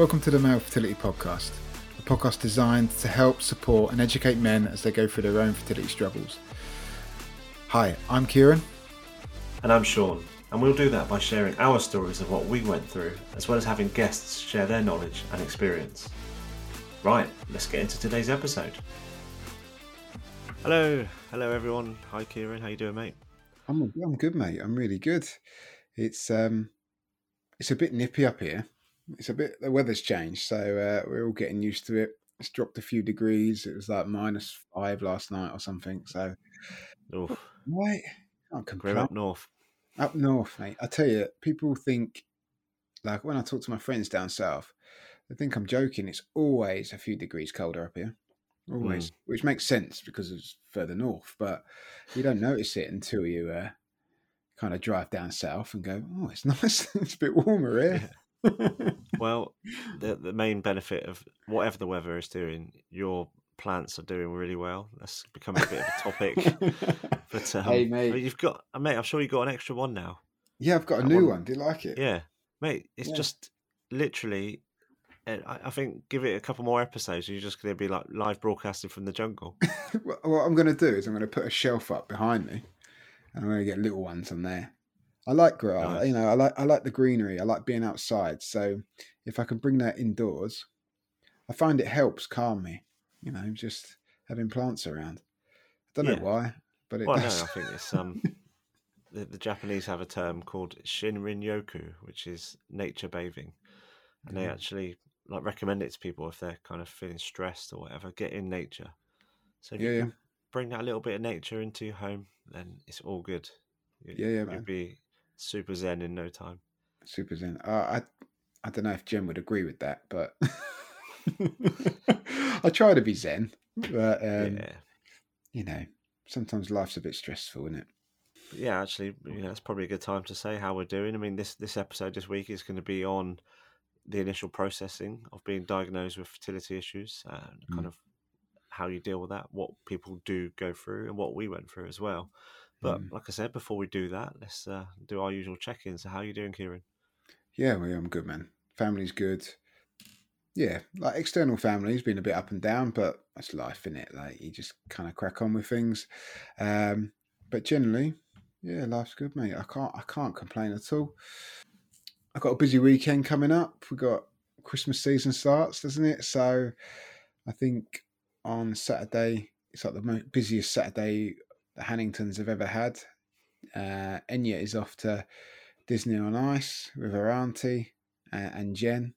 Welcome to the Male Fertility Podcast, a podcast designed to help, support, and educate men as they go through their own fertility struggles. Hi, I'm Ciaran. And I'm Shaun, and we'll do that by sharing our stories of what we went through, as well as having guests share their knowledge and experience. Right, let's get into today's episode. Hello, hello everyone. Hi Ciaran, how you doing, mate? I'm I'm good, mate. I'm really good. It's um, it's a bit nippy up here. It's a bit the weather's changed, so uh, we're all getting used to it. It's dropped a few degrees. It was like minus five last night or something. So, Oof, can't we're up north. Up north, mate. I tell you, people think like when I talk to my friends down south, they think I'm joking. It's always a few degrees colder up here, always, which makes sense because it's further north. But you don't notice it until you uh, kind of drive down south and go, "Oh, it's nice. it's a bit warmer here." Well, the the main benefit of whatever the weather is doing, your plants are doing really well. That's becoming a bit of a topic. But um, Hey, mate. you've got, uh, mate. I'm sure you've got an extra one now. yeah, I've got a That new one- one. Do you like it? Yeah, mate. It's Yeah. just literally. uh, I I think give it a couple more episodes. You're just going to be like live broadcasting from the jungle. What I'm going to do is I'm going to put a shelf up behind me, and I'm going to get little ones on there. I like grass, Nice. you know. I like I like the greenery. I like being outside. So if I can bring that indoors, I find it helps calm me. You know, just having plants around. I don't Yeah. know why, but it well, no. I think it's um. The, the Japanese have a term called Shinrin Yoku, which is nature bathing, and they Mhm. actually like recommend it to people if they're kind of feeling stressed or whatever. Get in nature. So if Yeah, you yeah. bring that little bit of nature into your home, then it's all good. You, Yeah, yeah, You'll man. be super zen in no time. Super Zen. Uh, I I don't know if Jen would agree with that, but I try to be Zen. But um, yeah. you know, sometimes life's a bit stressful, isn't it? But yeah, actually, you know, it's probably a good time to say how we're doing. I mean, this this episode this week is going to be on the initial processing of being diagnosed with fertility issues and kind Mm. of how you deal with that, what people do go through, and what we went through as well. But Mm. like I said, before we do that, let's uh, do our usual check in. So how are you doing, Ciaran? Yeah, well, I'm good, man. Family's good. Yeah, like external family's been a bit up and down, but that's life, is it? Like you just kind of crack on with things. Um, but generally, yeah, life's good, mate. I can't, I can't complain at all. I've got a busy weekend coming up. We got Christmas season starts, doesn't it? So I think on Saturday it's like the busiest Saturday the Hanningtons have ever had. Uh, Enya is off to Disney on Ice with her auntie uh, and Jen.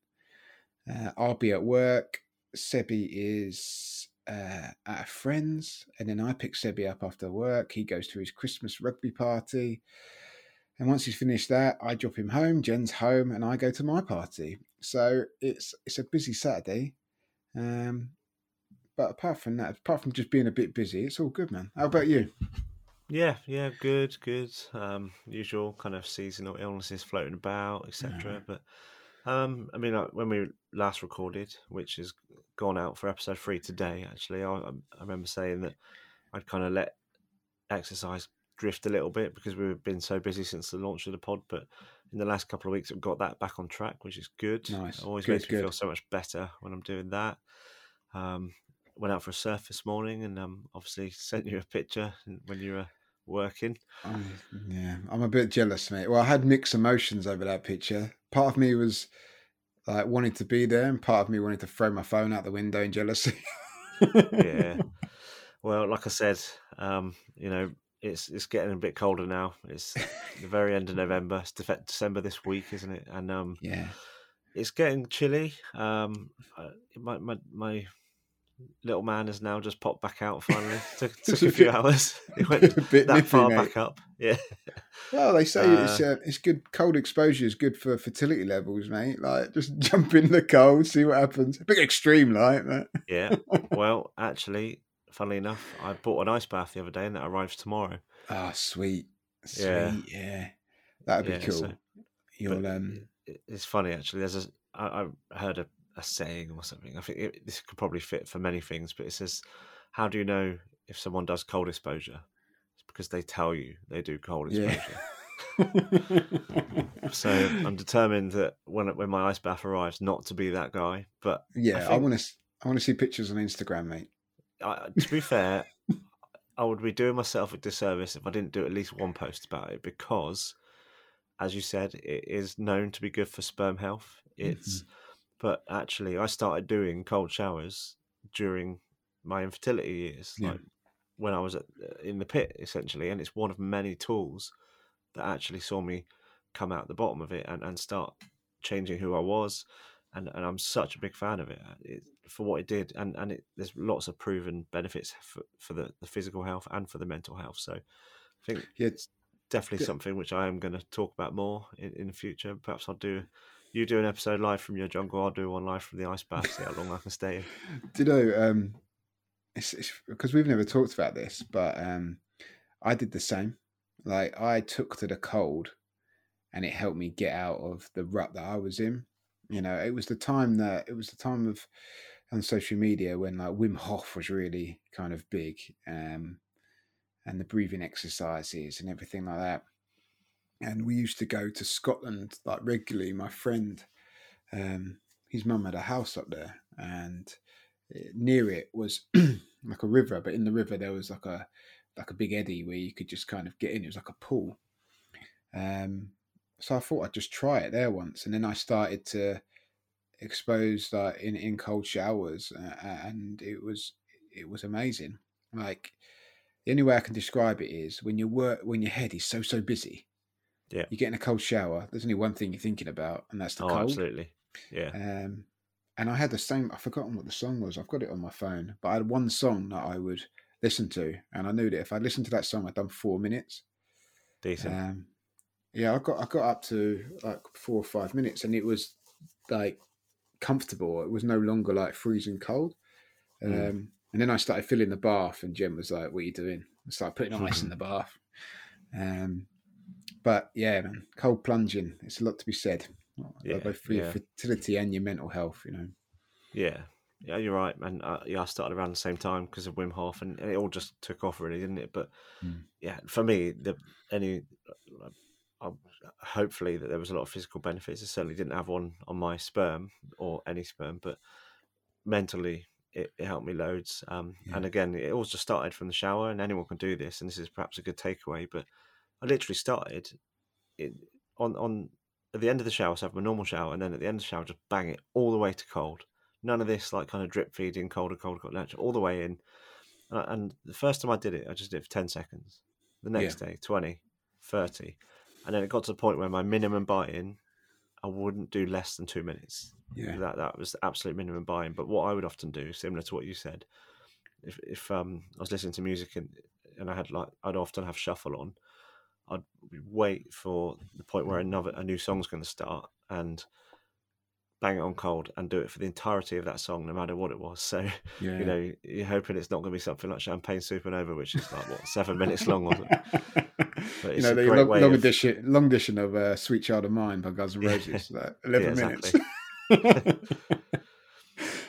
Uh, I'll be at work. Sebi is uh, at a friend's, and then I pick Sebi up after work. He goes to his Christmas rugby party. And once he's finished that, I drop him home. Jen's home, and I go to my party. So it's it's a busy Saturday. Um, but apart from that, apart from just being a bit busy, it's all good, man. How about you? Yeah, yeah, good, good. Um, usual kind of seasonal illnesses floating about, etc. But um, I mean, like, when we last recorded, which has gone out for episode three today, actually, I, I I remember saying that I'd kind of let exercise drift a little bit because we've been so busy since the launch of the pod. But in the last couple of weeks, I've got that back on track, which is good. Nice. It always Good, makes me feel so much better when I'm doing that. Um, went out for a surf this morning, and um, obviously sent you a picture when you were working. Um, yeah, I'm a bit jealous, mate. Well, I had mixed emotions over that picture. Part of me was like wanting to be there, and part of me wanted to throw my phone out the window in jealousy. yeah. Well, like I said, um, you know, it's it's getting a bit colder now. It's the very end of November. It's December this week, isn't it? And um, yeah, it's getting chilly. Um, my my my little man has now just popped back out. Finally, took took a few hours. It went a bit that nippy, far mate. back up. Yeah, Well, they say it's uh, it's good. Cold exposure is good for fertility levels, mate. Like just jump in the cold, see what happens. A bit extreme, like that. yeah. Well, actually, funnily enough, I bought an ice bath the other day, and that arrives tomorrow. Ah, sweet, sweet, Yeah. yeah, that'd be Yeah, cool. so- You'll um, it's funny actually. There's a I, I heard a, a saying or something. I think it, this could probably fit for many things, but it says, "How do you know if someone does cold exposure?" It's because they tell you they do cold Yeah. exposure. so I'm determined that when when my ice bath arrives, not to be that guy. But yeah, I, I want to I want to see pictures on Instagram, mate. I, to be fair, I would be doing myself a disservice if I didn't do at least one post about it because, as you said, it is known to be good for sperm health. It's, mm-hmm. But actually, I started doing cold showers during my infertility years, yeah. like when I was at, uh, in the pit, essentially, and it's one of many tools that actually saw me come out the bottom of it and, and start changing who I was. And, and I'm such a big fan of it, uh, it for what it did. And, and it, there's lots of proven benefits for, for the, the physical health and for the mental health. So I think yeah, it's definitely yeah. something which I am going to talk about more in, in the future. Perhaps I'll do you do an episode live from your jungle. I'll do one live from the ice bath. See how long I can stay in. Do you know? Um, it's, it's because we've never talked about this, but um, I did the same. Like I took to the cold and it helped me get out of the rut that I was in. You know, it was the time that it was the time of on social media when like Wim Hof was really kind of big, um, and the breathing exercises and everything like that. And we used to go to Scotland like regularly. My friend, um, his mum had a house up there, and eh, near it was like a river, but in the river there was like a like a big eddy where you could just kind of get in. It was like a pool. Um, so I thought I'd just try it there once, and then I started to expose like in in cold showers, and it was it was amazing. Like the only way I can describe it is when your work when your head is so so busy. Yeah, you get in a cold shower. There's only one thing you're thinking about, and that's the oh, cold. Absolutely. Yeah. Um, and I had the same. I've forgotten what the song was. I've got it on my phone, but I had one song that I would listen to, and I knew that if I listened to that song, I'd done four minutes. Decent. Um, yeah, I got I got up to like four or five minutes, and it was like comfortable. It was no longer like freezing cold. Hmm. Um, mm. And then I started filling the bath, and Jen was like, "What are you doing?" I started putting ice in the bath. Um, but yeah, man, cold plunging. It's a lot to be said. Yeah, both for yeah. your fertility and your mental health, you know. Yeah, yeah, you're right, man. Uh, yeah, I started around the same time because of Wim Hof, and, and, it all just took off, really, didn't it? But mm. yeah, for me, the any uh, hopefully that there was a lot of physical benefits. I certainly didn't have one on my sperm or any sperm, but mentally it, it helped me loads. Um, yeah. And again, it all just started from the shower, and anyone can do this. And this is perhaps a good takeaway, but I literally started it, on on at the end of the shower, so I have my normal shower, and then at the end of the shower, just bang it all the way to cold. None of this like kind of drip feeding, colder, colder, colder, all the way in. And, and the first time I did it, I just did it for 10 seconds. The next yeah. day, 20, 30. And then it got to the point where my minimum buy in, I wouldn't do less than two minutes. Yeah. That that was the absolute minimum buy in. But what I would often do, similar to what you said, if if um I was listening to music and and I had like I'd often have shuffle on, I'd wait for the point where another a new song's going to start and bang it on cold and do it for the entirety of that song, no matter what it was. So yeah. you know you're hoping it's not going to be something like Champagne Supernova, which is like what seven minutes long, or you know the long, long of... edition, long edition of uh, "Sweet Child of Mine" by Guns N' Roses, like eleven yeah, minutes.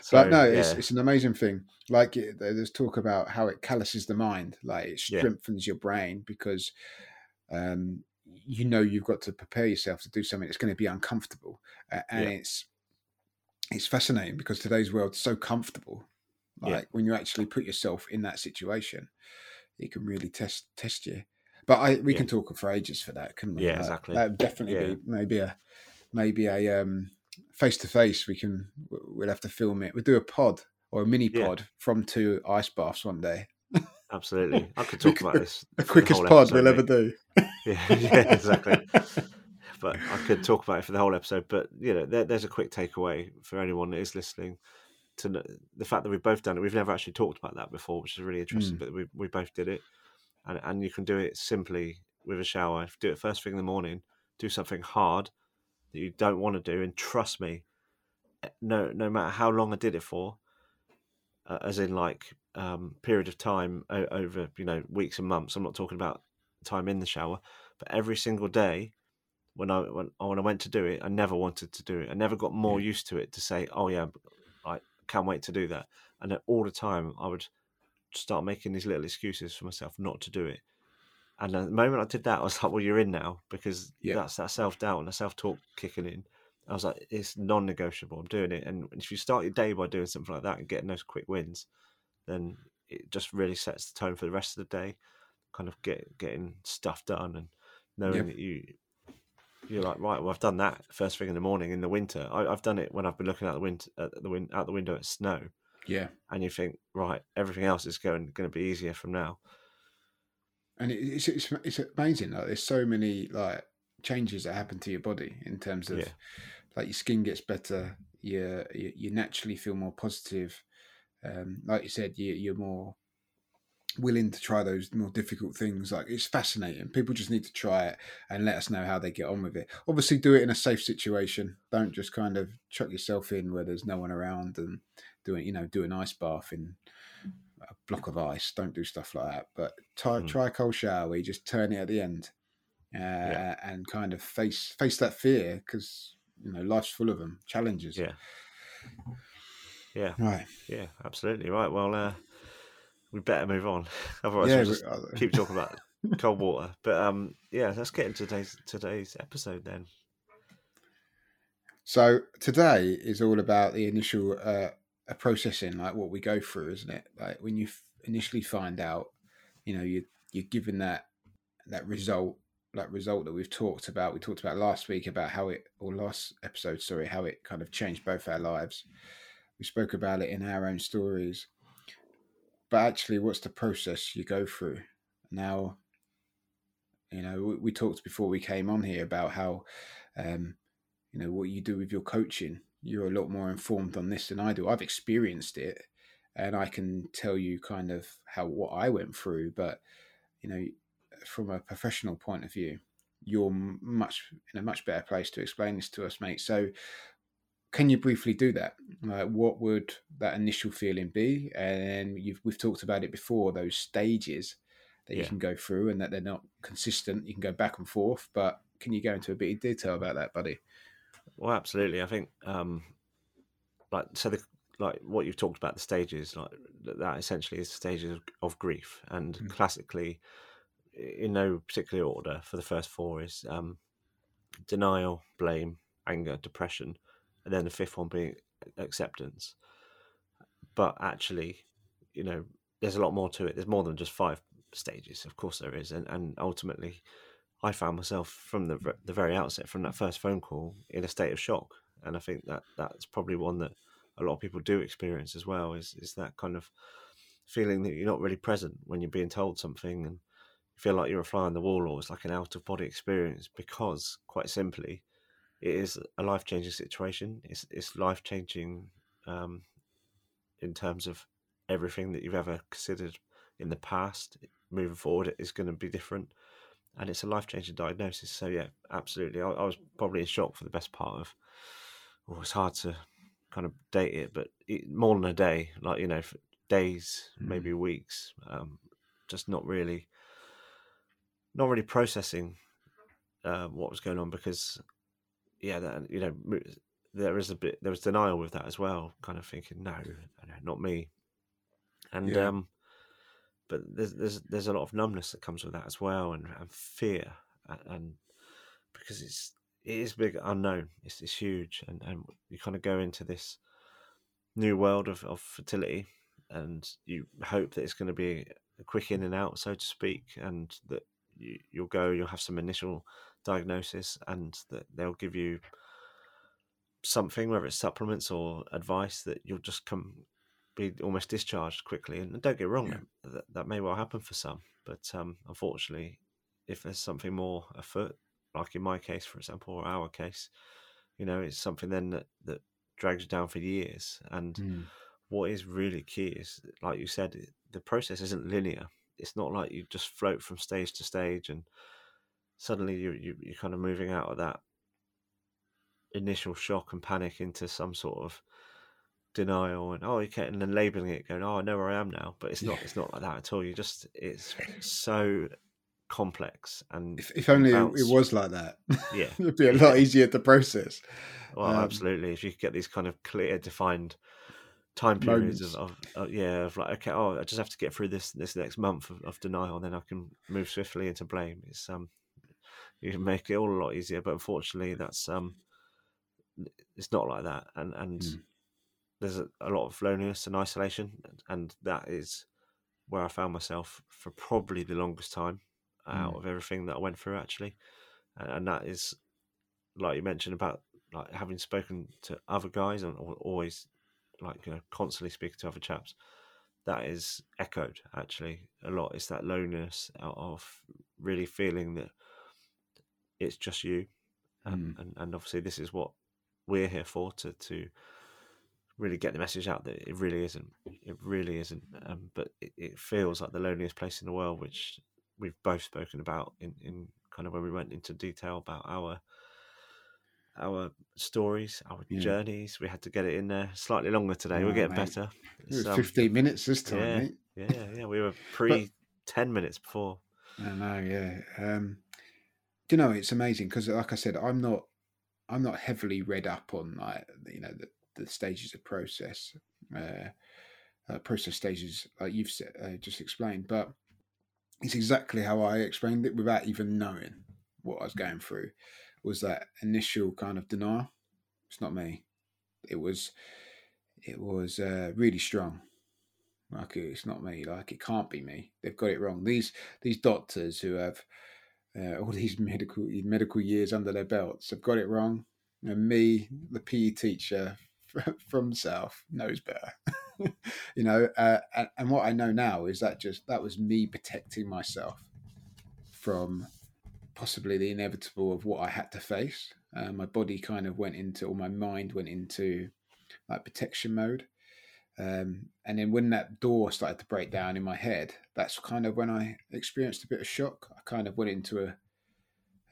so, but no, it's, yeah. it's an amazing thing. Like there's talk about how it calluses the mind, like it strengthens your brain because um, you know you've got to prepare yourself to do something that's going to be uncomfortable, uh, and yeah. it's it's fascinating because today's world's so comfortable. Like yeah. when you actually put yourself in that situation, it can really test test you. But I we yeah. can talk for ages for that, couldn't we? Yeah, exactly. That would definitely be maybe a maybe a um face to face. We can we'll have to film it. We'll do a pod or a mini pod from two ice baths one day. Absolutely, I could talk about this. The quickest the pod we'll ever do. Yeah, yeah, exactly. but I could talk about it for the whole episode. But you know, there, there's a quick takeaway for anyone that is listening to the fact that we've both done it. We've never actually talked about that before, which is really interesting. Mm. But we we both did it, and and you can do it simply with a shower. Do it first thing in the morning. Do something hard that you don't want to do, and trust me, eh, no no matter how long I did it for, uh, as in like um, period of time o- over you know weeks and months. I'm not talking about time in the shower, but every single day when I when, when I went to do it, I never wanted to do it. I never got more yeah. used to it to say, "Oh yeah, I can't wait to do that." And then all the time, I would start making these little excuses for myself not to do it. And the moment I did that, I was like, "Well, you're in now," because Yeah. that's that self doubt and the self talk kicking in. I was like, "It's non-negotiable. I'm doing it." And if you start your day by doing something like that and getting those quick wins, then it just really sets the tone for the rest of the day. Kind of get getting stuff done and knowing Yep. that you you're like, right, well, I've done that first thing in the morning in the winter. I, I've done it when I've been looking out the wind at the wind out the window at snow, Yeah. and you think, right, everything else is going going to be easier from now. and it's, it's it's amazing. Like there's so many like changes that happen to your body in terms of Yeah. like your skin gets better. You, you naturally feel more positive. Um, like you said, you, you're more willing to try those more difficult things. Like it's fascinating. People just need to try it and let us know how they get on with it. Obviously, do it in a safe situation. Don't just kind of chuck yourself in where there's no one around and do it. You know, do an ice bath in a block of ice. Don't do stuff like that. But try Mm. try a cold shower where you just turn it at the end, uh, Yeah. and kind of face face that fear because you know life's full of them challenges. Yeah. Yeah, Right. yeah, absolutely right. Well, uh, we better move on, otherwise yeah. we'll just we- uh, keep talking about cold water. But um, yeah, let's get into today's today's episode then. So today is all about the initial uh, uh, processing, like what we go through, isn't it? Like when you f- initially find out, you know, you you're given that that result, that result that we've talked about. We talked about last week about how it, or last episode, sorry, how it kind of changed both our lives. We spoke about it in our own stories, but actually, what's the process you go through now? You know, we, we talked before we came on here about how. Um, you know what you do with your coaching you're a lot more informed on this than i do i've experienced it and i can tell you kind of how what i went through but you know from a professional point of view you're much in a much better place to explain this to us mate so can you briefly do that like what would that initial feeling be and you've we've talked about it before those stages that you Yeah. can go through and that they're not consistent you can go back and forth but can you go into a bit of detail about that buddy Well, absolutely. I think um, like so the like what you've talked about the stages like that essentially is stages of, of grief and Mm. classically in no particular order for the first four is um, denial blame anger depression and then the fifth one being acceptance. But actually you know there's a lot more to it. There's more than just five stages. Of course there is. And, and ultimately i found myself from the, the very outset from that first phone call in a state of shock. And i think that that's probably one that a lot of people do experience as well is is that kind of feeling that you're not really present when you're being told something and you feel like you're a fly on the wall or it's like an out of body experience because quite simply it is a life changing situation. It's it's life changing um, in terms of everything that you've ever considered in the past. Moving forward it is going to be different and it's a life changing diagnosis. So yeah absolutely. I, I was probably in shock for the best part of oh it's hard to kind of date it but it, more than a day like you know for days Mm. maybe weeks um, just not really not really processing uh, what was going on because yeah that you know there is a bit there was denial with that as well kind of thinking no, no not me and Yeah. um but there's there's there's a lot of numbness that comes with that as well and, and fear and, and because it's it is big unknown it's, it's huge and and you kind of go into this new world of, of fertility and you hope that it's going to be a quick in and out so to speak and that you, you'll go you'll have some initial diagnosis and that they'll give you something whether it's supplements or advice that you'll just come be almost discharged quickly and don't get wrong Yeah. that, that may well happen for some but um, unfortunately if there's something more afoot like in my case for example or our case you know it's something then that, that drags you down for years and Mm. what is really key is like you said the process isn't linear it's not like you just float from stage to stage and suddenly you, you you're kind of moving out of that initial shock and panic into some sort of denial and oh okay and then labeling it going oh i know where i am now but it's not Yeah. it's not like that at all you just it's so complex and If, if only it, bounce- it was like that, yeah it'd be a lot easier to process. Well, Um, absolutely. If you could get these kind of clear, defined time periods of, of, of, yeah of like okay oh I just have to get through this this next month of, of denial then I can move swiftly into blame it's um you can make it all a lot easier but unfortunately that's um it's not like that and and mm. there's a, a, lot of loneliness and isolation and that is where I found myself for probably the longest time out mm. of everything that I went through actually and, and that is like you mentioned about like having spoken to other guys and always like you know constantly speaking to other chaps that is echoed actually a lot it's that loneliness of really feeling that it's just you um, mm. and, and obviously this is what we're here for to to really get the message out that it really isn't it really isn't um, but it, it, feels like the loneliest place in the world which we've both spoken about in, in kind of when we went into detail about our our stories, our yeah. journeys. We had to get it in there slightly longer today. Oh, We're getting mate. better. Um, 15 minutes this time, yeah, mate. Yeah, yeah. We were pre but, 10 minutes before. I know, yeah. Um, you know, it's amazing because, like I said, I'm not, I'm not heavily read up on like you know the, the stages of process, uh, uh, process stages like you've uh, just explained, but it's exactly how I explained it without even knowing what I was going through was that initial kind of denial. It's not me. It was it was uh, really strong. Like it's not me. Like it can't be me. They've got it wrong. These these doctors who have uh, all these medical medical years under their belts have got it wrong. And me, the PE teacher from South, knows better. you know, uh, and, and what I know now is that just that was me protecting myself from possibly the inevitable of what I had to face. Uh, my body kind of went into, or my mind went into like protection mode. Um, and then when that door started to break down in my head, that's kind of when I experienced a bit of shock. I kind of went into a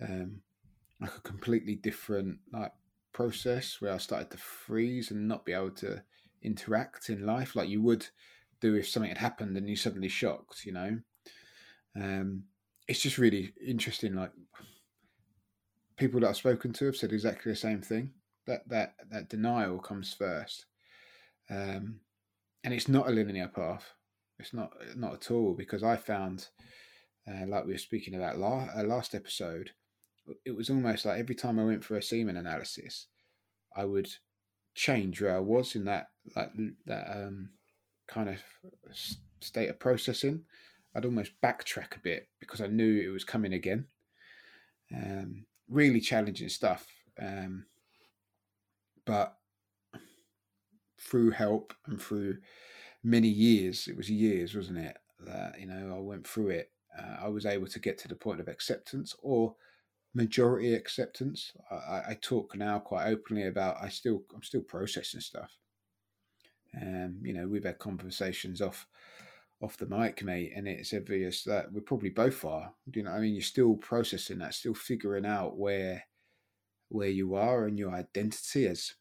um, like a completely different like process where I started to freeze and not be able to interact in life like you would do if something had happened and you suddenly shocked, you know. Um, it's just really interesting. Like people that I've spoken to have said exactly the same thing. That that that denial comes first, um, and it's not a linear path. It's not not at all because I found, uh, like we were speaking about uh, last episode, it was almost like every time I went for a semen analysis, I would change where I was in that like that um, kind of state of processing. I'd almost backtrack a bit because I knew it was coming again. Um, really challenging stuff. Um, but through help and through many years, it was years, wasn't it? That you know I went through it. Uh, I was able to get to the point of acceptance or majority acceptance. I, I talk now quite openly about I still I'm still processing stuff. Um, you know, we've had conversations off off the mic, mate, and it's obvious that we're probably both are. You know, I mean, you're still processing that, still figuring out where where you are and your identity as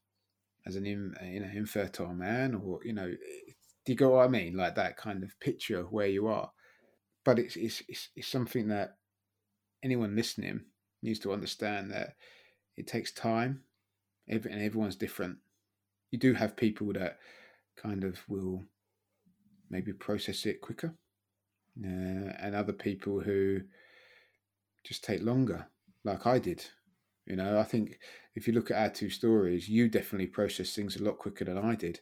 as an you know infertile man, or you know, do you get what I mean? Like that kind of picture of where you are. But it's it's it's, it's something that anyone listening needs to understand that it takes time, and everyone's different. You do have people that kind of will maybe process it quicker, uh, and other people who just take longer, like I did. You know, I think if you look at our two stories, you definitely process things a lot quicker than I did.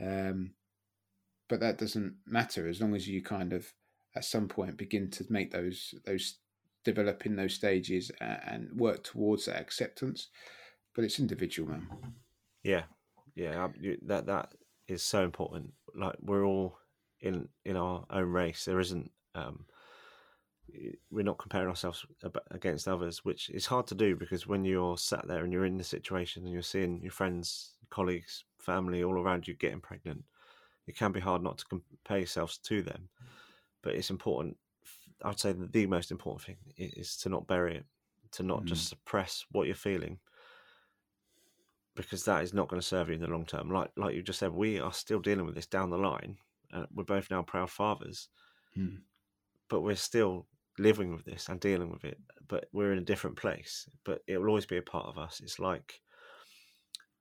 Um, but that doesn't matter as long as you kind of at some point begin to make those those develop in those stages and work towards that acceptance. But it's individual, man. Yeah, yeah, that that is so important. Like we're all in in our own race. There isn't um, we're not comparing ourselves against others, which is hard to do because when you're sat there and you're in the situation and you're seeing your friends, colleagues, family all around you getting pregnant, it can be hard not to compare yourselves to them. But it's important. I'd say the most important thing is to not bury it, to not mm. just suppress what you're feeling, because that is not going to serve you in the long term. Like like you just said, we are still dealing with this down the line, uh, we're both now proud fathers, hmm. but we're still living with this and dealing with it. But we're in a different place. But it will always be a part of us. It's like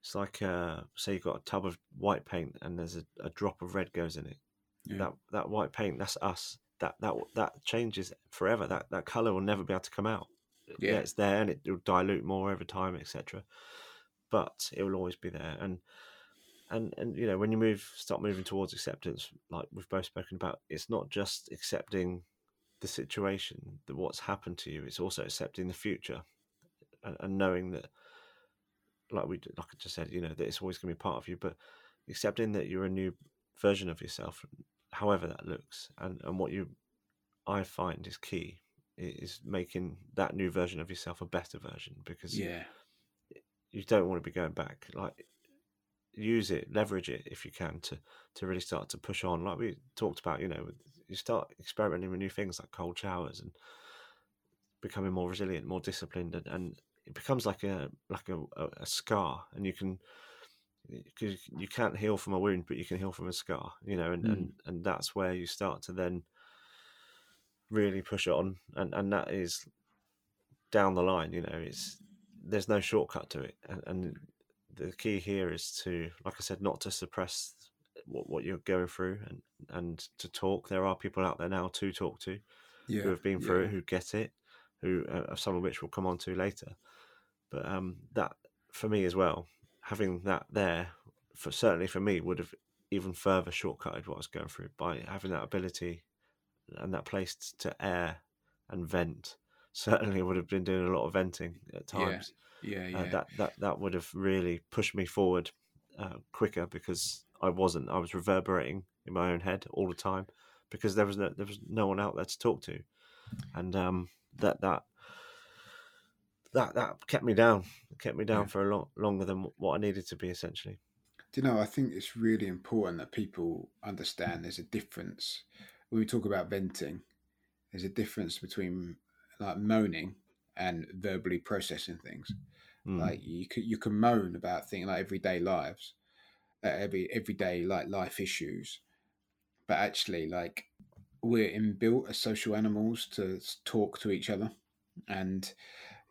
It's like uh, say you've got a tub of white paint and there's a, a drop of red goes in it. Yeah. That that white paint, that's us. That that that changes forever. That that color will never be able to come out. Yeah. it's there and it will dilute more over time, etc. But it will always be there. And and and you know when you move, start moving towards acceptance, like we've both spoken about, it's not just accepting the situation, that what's happened to you. It's also accepting the future, and, and knowing that, like we like I just said, you know that it's always going to be part of you, but accepting that you're a new version of yourself, however that looks, and and what you I find is key is making that new version of yourself a better version because Yeah. you don't want to be going back. Like use it, leverage it if you can to to really start to push on. Like we talked about, you know, you start experimenting with new things like cold showers and becoming more resilient, more disciplined, and, and it becomes like a like a, a, a scar, and you can because you can't heal from a wound, but you can heal from a scar, you know, and, Mm. and and that's where you start to then really push on, and and that is down the line, you know, it's there's no shortcut to it, and, and the key here is to, like I said, not to suppress what, what you're going through and and to talk. There are people out there now to talk to Yeah. who have been through yeah. it, who get it, who uh, some of which we'll come on to later. But um, that for me as well, having that there, for certainly for me, would have even further shortcutted what I was going through by having that ability and that place to air and vent. Certainly, would have been doing a lot of venting at Yeah, times. Yeah. Yeah. Uh, that that that would have really pushed me forward uh, quicker because I wasn't. I was reverberating in my own head all the time because there was no there was no one out there to talk to, and um, that that that that kept me down. It kept me down Yeah. for a lot longer than what I needed to be. Essentially, Do you know, I think it's really important that people understand there's a difference. When we talk about venting, there's a difference between like moaning and verbally processing things. Mm. Like you can you can moan about things like everyday lives, every everyday like life issues, but actually like we're inbuilt as social animals to talk to each other, and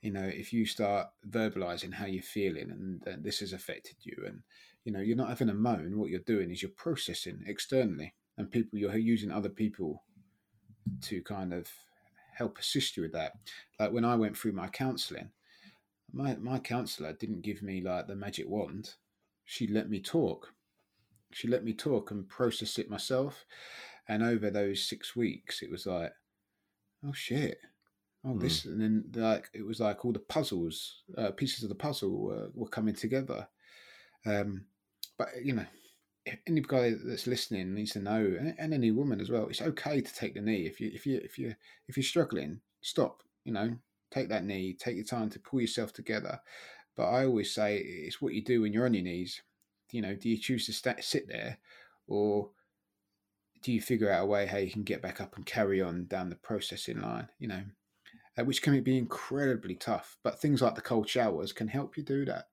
you know if you start verbalizing how you're feeling and that this has affected you, and you know you're not having a moan, what you're doing is you're processing externally, and people you're using other people to kind of help assist you with that. Like when I went through my counselling my my counselor didn't give me like the magic wand. She let me talk. She let me talk and process it myself. And over those six weeks, it was like, oh shit, oh this, and then like it was like all the puzzles, uh, pieces of the puzzle were, were coming together. Um, but you know, any guy that's listening needs to know, and, and any woman as well, it's okay to take the knee if you if you if you if you're struggling, stop. You know, take that knee, take your time to pull yourself together. But I always say it's what you do when you're on your knees. You know, do you choose to sta sit there, or do you figure out a way how you can get back up and carry on down the processing line? You know, uh, which can be incredibly tough. But things like the cold showers can help you do that.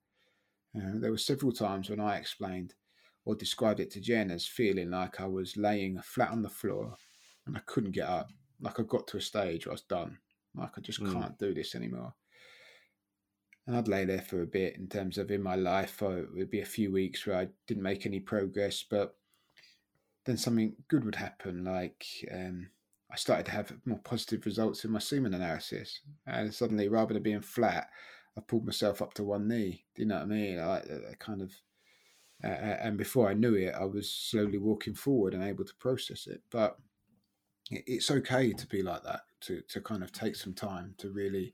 Know, there were several times when I explained or described it to Jen as feeling like I was laying flat on the floor and I couldn't get up. Like I got to a stage where I was done. Like I just Mm. can't do this anymore. And I'd lay there for a bit in terms of in my life, or it would be a few weeks where I didn't make any progress, but then something good would happen. Like um, I started to have more positive results in my semen analysis. And suddenly, rather than being flat, I pulled myself up to one knee. Do you know what I mean? I that kind of. Uh, and before I knew it, I was slowly walking forward and able to process it. But it's okay to be like that, to, to kind of take some time to really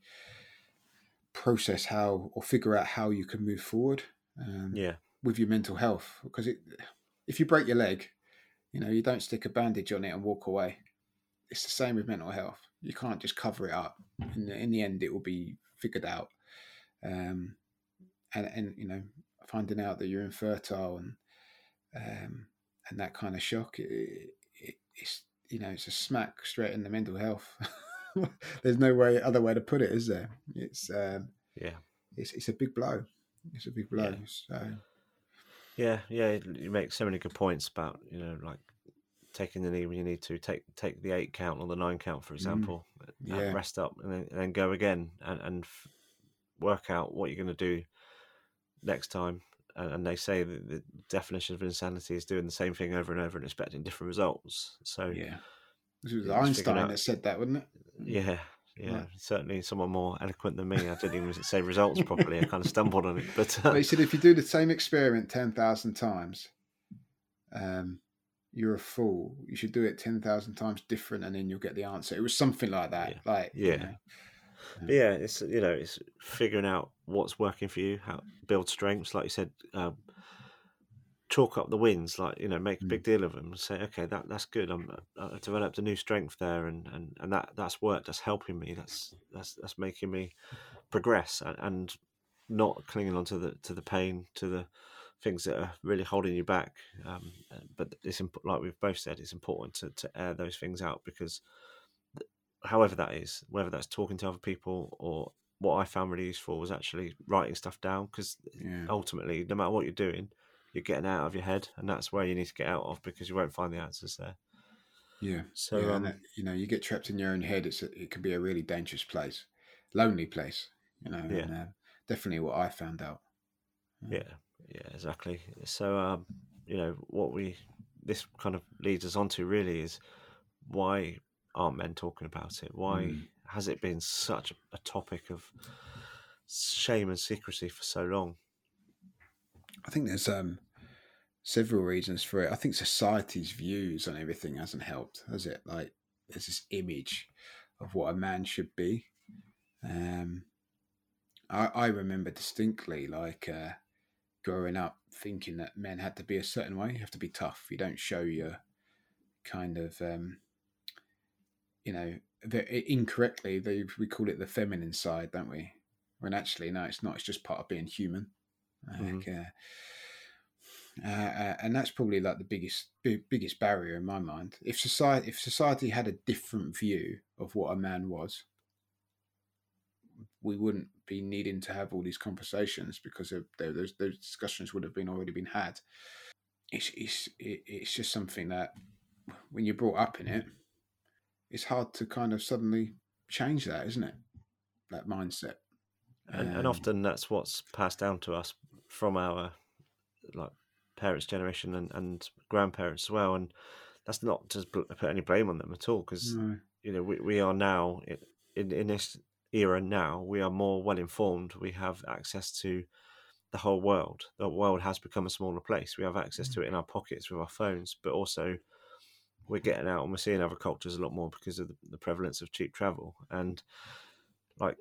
process how or figure out how you can move forward um, yeah, with your mental health. Because it, if you break your leg, you know, you don't stick a bandage on it and walk away. It's the same with mental health. You can't just cover it up. In the, in the end, it will be figured out. Um, and, and, you know, finding out that you're infertile and um, and that kind of shock, it, it, it's you know, it's a smack straight in the mental health. There's no way other way to put it, is there? It's um, yeah, it's it's a big blow. It's a big blow. Yeah. So yeah, yeah. You make so many good points about you know like taking the knee when you need to take take the eight count or the nine count for example uh, Yeah. rest up and then, and then go again and and f- work out what you're going to do next time and they say that the definition of insanity is doing the same thing over and over and expecting different results. So yeah, this was Einstein that said that, wasn't it? Yeah, yeah, certainly someone more eloquent than me. I didn't even say results properly. I kind of stumbled on it. But uh, he said if you do the same experiment ten thousand times, um, you're a fool. You should do it ten thousand times different, and then you'll get the answer. It was something like that. Yeah. Like yeah. You know, yeah, it's you know, it's figuring out what's working for you, how build strengths, like you said, um, chalk up the wins, like you know, make a big mm. deal of them. Say, okay, that that's good. I'm I developed a new strength there, and and and that that's worked. That's helping me. That's that's that's making me progress, and, and not clinging on to the to the pain, to the things that are really holding you back. Um, but it's like we've both said, it's important to to air those things out because however that is, whether that's talking to other people or what I found really useful was actually writing stuff down because yeah. ultimately, no matter what you're doing, you're getting out of your head, and that's where you need to get out of because you won't find the answers there. Yeah. So yeah, um, that, you know, you get trapped in your own head. It's a, it can be a really dangerous place, lonely place. You know. Yeah. And, uh, definitely what I found out. Yeah. Yeah. Exactly. So, um, you know, what we this kind of leads us on to really is why aren't men talking about it? Why mm. has it been such a topic of shame and secrecy for so long? I think there's um, several reasons for it. I think society's views on everything hasn't helped, has it? Like there's this image of what a man should be. Um, I, I remember distinctly, like uh, growing up, thinking that men had to be a certain way. You have to be tough. You don't show your kind of um, you know, incorrectly they we call it the feminine side, don't we? When actually, no, it's not. It's just part of being human. Mm-hmm. Uh, uh, uh, and that's probably like the biggest big, biggest barrier in my mind. If society if society had a different view of what a man was, we wouldn't be needing to have all these conversations because of, those those discussions would have been already been had. It's it's it's just something that when you're brought up in it, it's hard to kind of suddenly change that, isn't it? That mindset. And, um, and often that's what's passed down to us from our like parents' generation and, and grandparents as well. And that's not to put any blame on them at all, because no. you know we, we are now in in this era now we are more well informed. We have access to the whole world. The world has become a smaller place. We have access mm. to it in our pockets with our phones, but also we're getting out and we're seeing other cultures a lot more because of the, the prevalence of cheap travel and like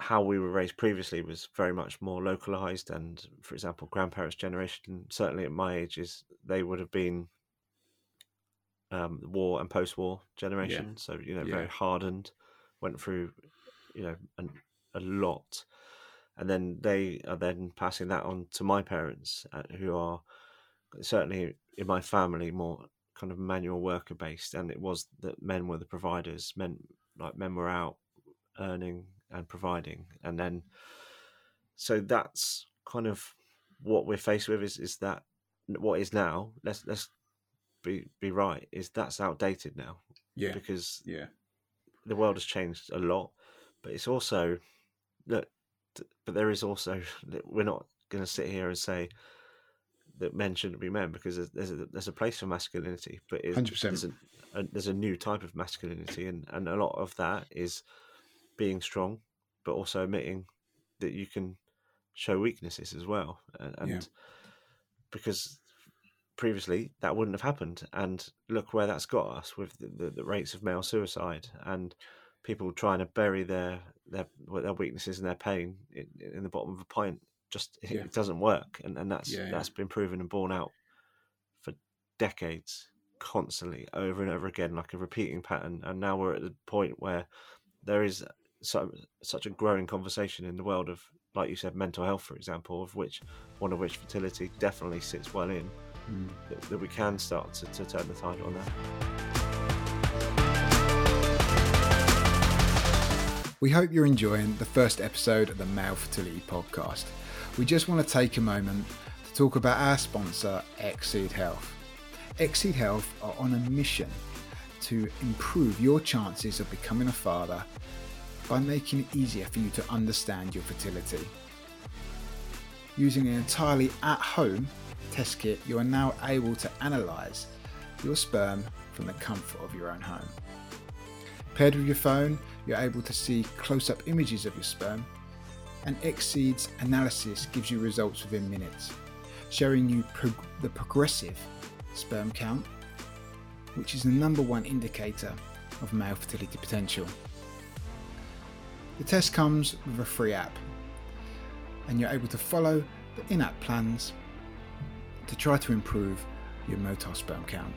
how we were raised previously was very much more localized and for example grandparents generation certainly at my age is they would have been um, war and post-war generation yeah. so you know yeah. very hardened went through you know an, a lot and then they are then passing that on to my parents uh, who are certainly in my family more kind of manual worker based, and it was that men were the providers. Men like men were out earning and providing, and then so that's kind of what we're faced with is is that what is now. Let's let's be be right. Is that's outdated now? Yeah, because yeah, the world has changed a lot, but it's also look. But there is also we're not going to sit here and say that men shouldn't be men because there's a, there's a place for masculinity, but it, there's a, a, there's a new type of masculinity, and and a lot of that is being strong, but also admitting that you can show weaknesses as well, and, and yeah. because previously that wouldn't have happened, and look where that's got us with the, the, the rates of male suicide and people trying to bury their their their weaknesses and their pain in, in the bottom of a pint just yeah. it doesn't work, and and that's yeah, that's been proven and borne out for decades, constantly, over and over again, like a repeating pattern. And now we're at the point where there is so, such a growing conversation in the world of, like you said, mental health, for example, of which one of which fertility definitely sits well in. Mm. That, that, we can start to, to turn the tide on that. We hope you're enjoying the first episode of the Male Fertility Podcast we just want to take a moment to talk about our sponsor, Exseed Health. Exseed Health are on a mission to improve your chances of becoming a father by making it easier for you to understand your fertility. Using an entirely at home test kit, you are now able to analyze your sperm from the comfort of your own home. Paired with your phone, you're able to see close up images of your sperm, and Exseed's analysis gives you results within minutes, showing you prog- the progressive sperm count, which is the number one indicator of male fertility potential. The test comes with a free app, and you're able to follow the in app plans to try to improve your motile sperm count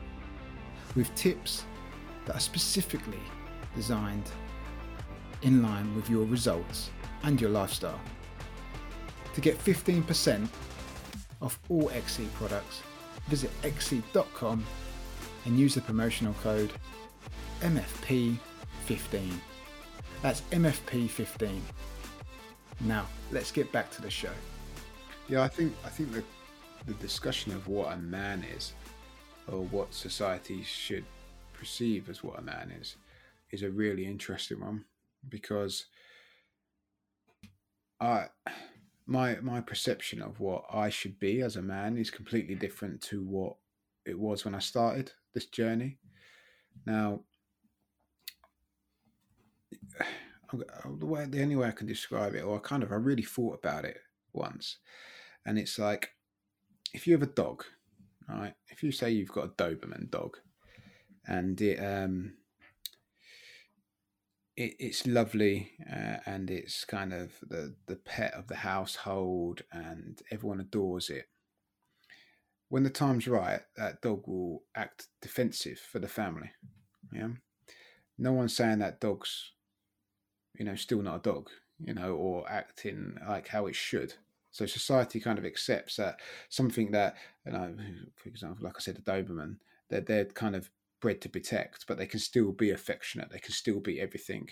with tips that are specifically designed in line with your results and your lifestyle. To get 15% off all Exseed products, visit exseed.com and use the promotional code MFP15. That's MFP15. Now, let's get back to the show. Yeah, I think I think the the discussion of what a man is or what society should perceive as what a man is is a really interesting one because I my my perception of what I should be as a man is completely different to what it was when I started this journey. Now, the way the only way I can describe it, or I kind of I really thought about it once, and it's like if you have a dog, right? If you say you've got a Doberman dog, and it um it, it's lovely uh, and it's kind of the the pet of the household and everyone adores it. When the time's right, that dog will act defensive for the family. Yeah, no one's saying that dog's you know still not a dog, you know, or acting like how it should. So society kind of accepts that something that, you know, for example, like I said, a Doberman, they're, they're kind of bred to protect, but they can still be affectionate. They can still be everything.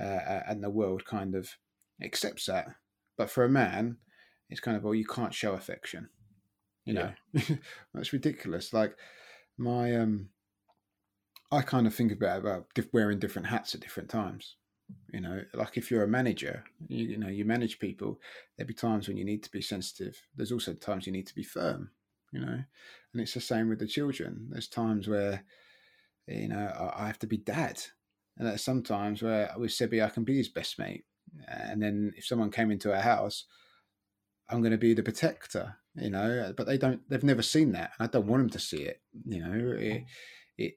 Uh, and the world kind of accepts that. But for a man, it's kind of, well, you can't show affection. You know, yeah. that's ridiculous. Like my, um, I kind of think about about wearing different hats at different times. You know, like if you're a manager, you, you know, you manage people. There'll be times when you need to be sensitive. There's also times you need to be firm. You know, and it's the same with the children. There's times where, you know, I have to be dad, and there's sometimes where with Sebi I can be his best mate. And then if someone came into our house, I'm going to be the protector. You know, but they don't. They've never seen that, I don't want them to see it. You know, it, it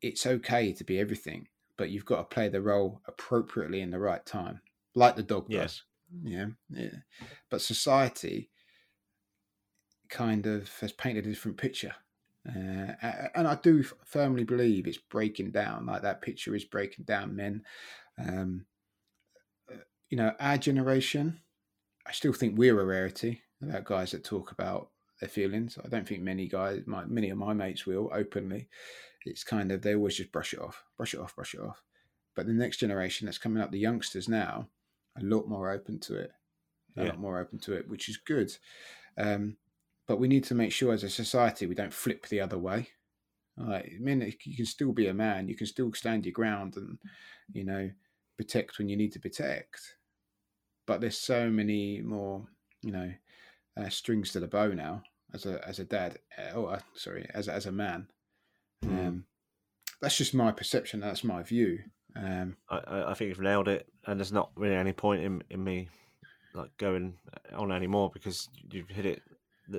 it's okay to be everything but you've got to play the role appropriately in the right time, like the dog does. Yeah, yeah. But society kind of has painted a different picture. Uh, and I do firmly believe it's breaking down. Like that picture is breaking down men. Um, uh, you know, our generation, I still think we're a rarity about guys that talk about their feelings. I don't think many guys, my, many of my mates will openly it's kind of they always just brush it off, brush it off, brush it off. But the next generation that's coming up, the youngsters now, a lot more open to it, a yeah. lot more open to it, which is good. Um, but we need to make sure as a society we don't flip the other way. Like, I mean, you can still be a man, you can still stand your ground, and you know, protect when you need to protect. But there's so many more, you know, uh, strings to the bow now as a as a dad. Uh, oh, uh, sorry, as as a man Um, that's just my perception. That's my view. Um, I, I think you've nailed it, and there's not really any point in, in me like going on anymore because you've hit it.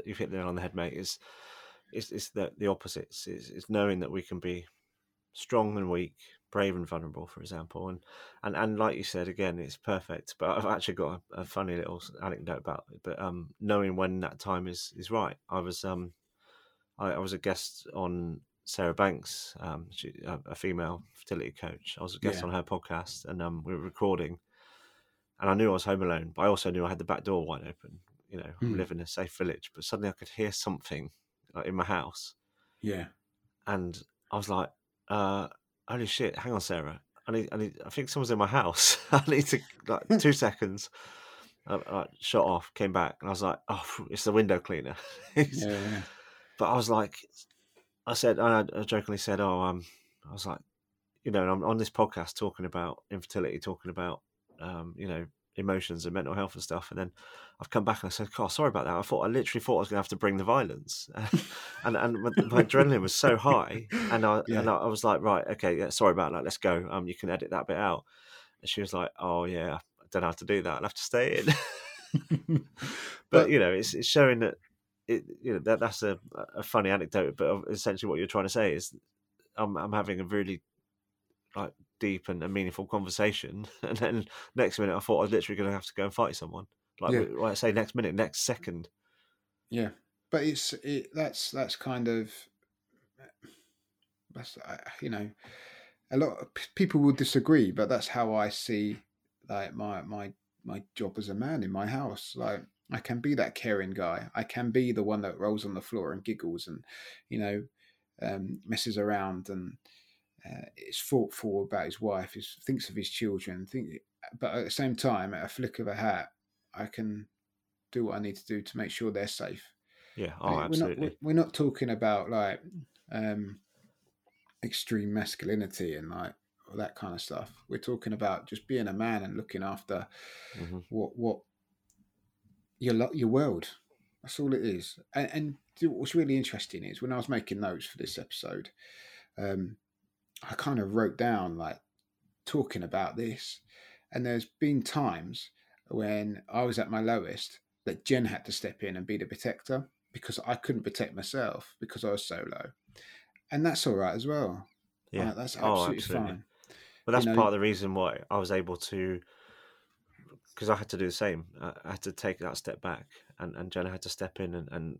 You've hit it on the head, mate. Is it's, it's the the opposites. It's, it's knowing that we can be strong and weak, brave and vulnerable, for example. And and and like you said again, it's perfect. But I've actually got a, a funny little anecdote about it. But um, knowing when that time is is right. I was um, I, I was a guest on Sarah Banks, um, she, a, a, female fertility coach. I was a guest yeah. on her podcast, and um, we were recording. And I knew I was home alone, but I also knew I had the back door wide open. You know, mm. live in a safe village. But suddenly, I could hear something like, in my house. Yeah, and I was like, uh, "Holy shit! Hang on, Sarah. I need, I need. I think someone's in my house. I need to like two seconds." I, I shot off, came back, and I was like, "Oh, it's the window cleaner." yeah, yeah. But I was like, I said, I, jokingly said, "Oh, um, I was like, you know, I'm on this podcast talking about infertility, talking about, um, you know, emotions and mental health and stuff. And then I've come back and I said, "Oh, sorry about that. I thought I literally thought I was going to have to bring the violence, and and my, my, adrenaline was so high, and I yeah. and I was like, right, okay, yeah, sorry about that. Let's go. Um, you can edit that bit out." And she was like, "Oh yeah, I don't know how to do that. I'll have to stay in." but, but, you know, it's it's showing that it you know that that's a, a funny anecdote, but essentially what you're trying to say is I'm I'm having a really like deep and a meaningful conversation, and then next minute I thought I was literally going to have to go and fight someone. Like, yeah. like I say, next minute, next second. Yeah, but it's it that's that's kind of that's you know a lot of people will disagree, but that's how I see like my my my job as a man in my house. Like I can be that caring guy. I can be the one that rolls on the floor and giggles and you know um, messes around and uh, is thoughtful about his wife. Is thinks of his children. Think, but at the same time, at a flick of a hat, I can do what I need to do to make sure they're safe. Yeah, oh, we're absolutely. Not, we're not talking about like um, extreme masculinity and like that kind of stuff. We're talking about just being a man and looking after mm-hmm. what what your your world. That's all it is. And, and, what's really interesting is when I was making notes for this episode, um, I kind of wrote down like talking about this, and there's been times when I was at my lowest that Jen had to step in and be the protector because I couldn't protect myself because I was so low, and that's all right as well. Yeah, like, that's absolutely, oh, absolutely, fine. But that's you know, part of the reason why I was able to, because I had to do the same. I had to take that step back, and and Jenna had to step in and, and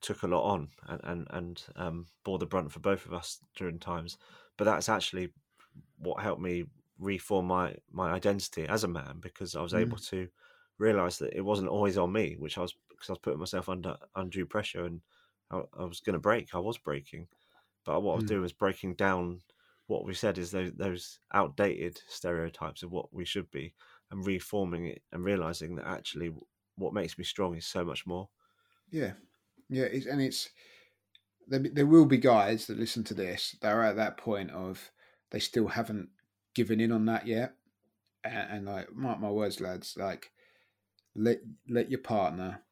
took a lot on and and, and um, bore the brunt for both of us during times. But that's actually what helped me reform my my identity as a man because I was mm. able to realize that it wasn't always on me, which I was because I was putting myself under undue pressure and I, I was going to break. I was breaking, but what I was mm. doing was breaking down what we said is those, those outdated stereotypes of what we should be and reforming it and realizing that actually what makes me strong is so much more. Yeah, yeah, it's, and it's there. There will be guys that listen to this that are at that point of they still haven't given in on that yet, and, and like mark my words, lads, like let let your partner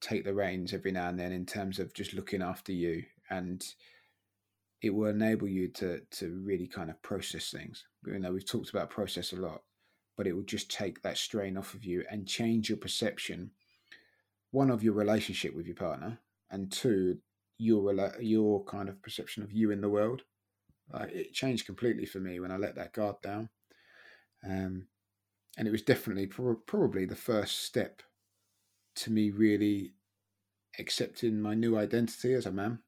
take the reins every now and then in terms of just looking after you and it will enable you to to really kind of process things. You know, we've talked about process a lot, but it will just take that strain off of you and change your perception. One of your relationship with your partner, and two, your your kind of perception of you in the world. Like it changed completely for me when I let that guard down, um, and it was definitely pro- probably the first step to me really accepting my new identity as a man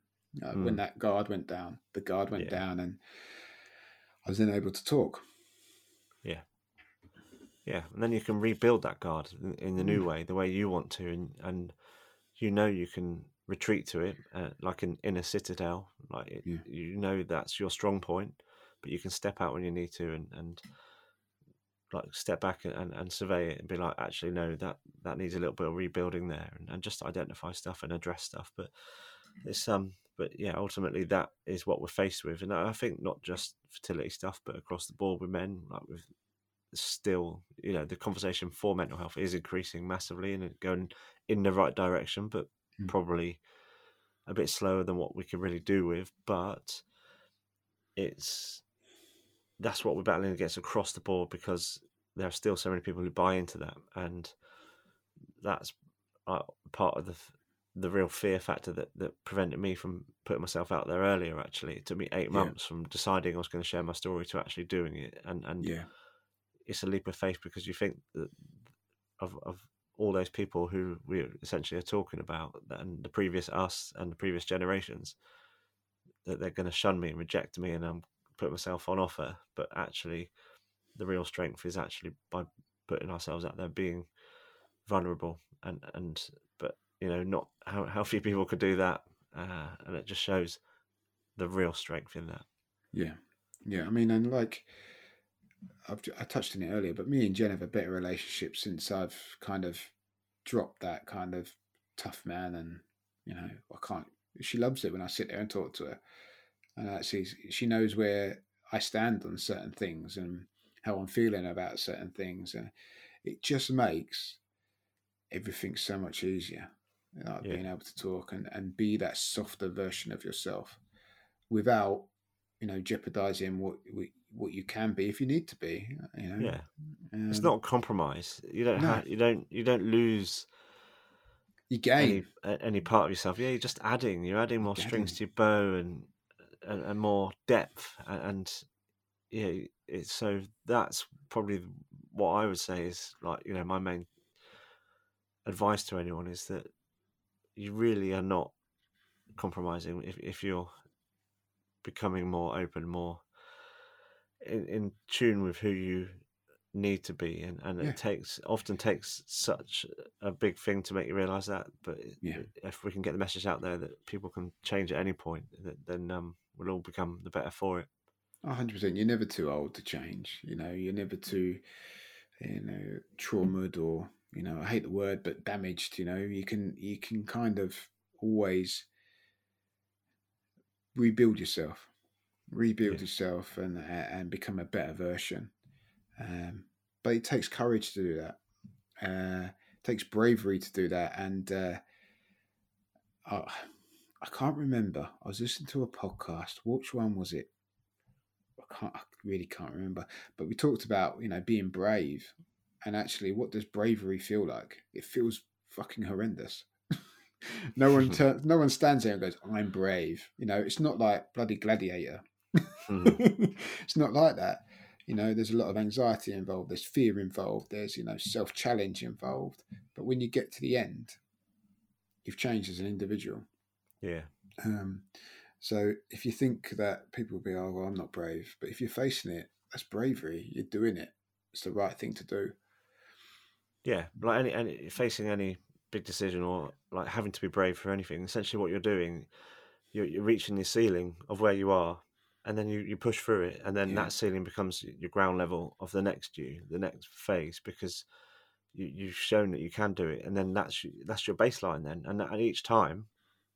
uh, mm. when that guard went down. The guard went yeah. down, and I was then able to talk. Yeah, yeah, and then you can rebuild that guard in, in the new mm. way, the way you want to, and and you know you can retreat to it uh, like an inner citadel. Like it, yeah. you know that's your strong point, but you can step out when you need to, and and like step back and, and survey it and be like actually no that that needs a little bit of rebuilding there and, and just identify stuff and address stuff but it's um but yeah, ultimately that is what we're faced with, and I think not just fertility stuff, but across the board with men, like with still, you know, the conversation for mental health is increasing massively and going in the right direction, but mm. probably a bit slower than what we can really do with. But it's that's what we're battling against across the board because there are still so many people who buy into that, and that's uh, part of the the real fear factor that, that prevented me from putting myself out there earlier. Actually, it took me eight yeah. months from deciding I was going to share my story to actually doing it, and and yeah, it's a leap of faith because you think of of all those people who we essentially are talking about, and the previous us and the previous generations, that they're going to shun me and reject me, and I'm putting myself on offer. But actually, the real strength is actually by putting ourselves out there, being vulnerable, and and but you know, not how how few people could do that, uh, and it just shows the real strength in that. Yeah, yeah. I mean, and like I've I touched on it earlier, but me and Jen have a better relationship since I've kind of dropped that kind of tough man, and you know, I can't. She loves it when I sit there and talk to her, and actually, she knows where I stand on certain things and how I'm feeling about certain things, and it just makes everything so much easier. Like Yeah. being able to talk and, and be that softer version of yourself without, you know, jeopardizing what what- what you can be if you need to be. You know, Yeah, it's Um, not a compromise. You don't no. have, you don't you don't lose you gain. a- any part of yourself. Yeah, you're just adding. You're adding more strings to your bow and and, and more depth. And, and yeah, it's so that's probably what I would say is like you know my main advice to anyone is that you really are not compromising if if you're becoming more open, more in, in tune with who you need to be and, and Yeah. it takes often takes such a big thing to make you realize that but Yeah. if we can get the message out there that people can change at any point that, then um, we'll all become the better for it A hundred percent. You're never too old to change. You know, you're never too, you know, traumatized or you know, I hate the word, but damaged. You know, you can you can kind of always rebuild yourself, rebuild Yeah. yourself, and and become a better version. Um, but it takes courage to do that. Uh, it takes bravery to do that, and uh, I, I can't remember. I was listening to a podcast. Which one was it? I can't. I really can't remember. But we talked about you know being brave, and actually, what does bravery feel like? It feels fucking horrendous. no one turns. No one stands there and goes, "I'm brave." You know, it's not like bloody gladiator. Mhm. it's not like that. You know, there's a lot of anxiety involved. There's fear involved. There's you know self challenge involved. But when you get to the end, you've changed as an individual. yeah Um, so if you think that people will be, oh, well, I'm not brave, but if you're facing it, that's bravery. You're doing it. It's the right thing to do. yeah like any, any facing any big decision or like having to be brave for anything essentially what you're doing you're, you're reaching the ceiling of where you are and then you, you push through it and then Yeah. that ceiling becomes your ground level of the next you the next phase because you, you've shown that you can do it and then that's that's your baseline then and, and each time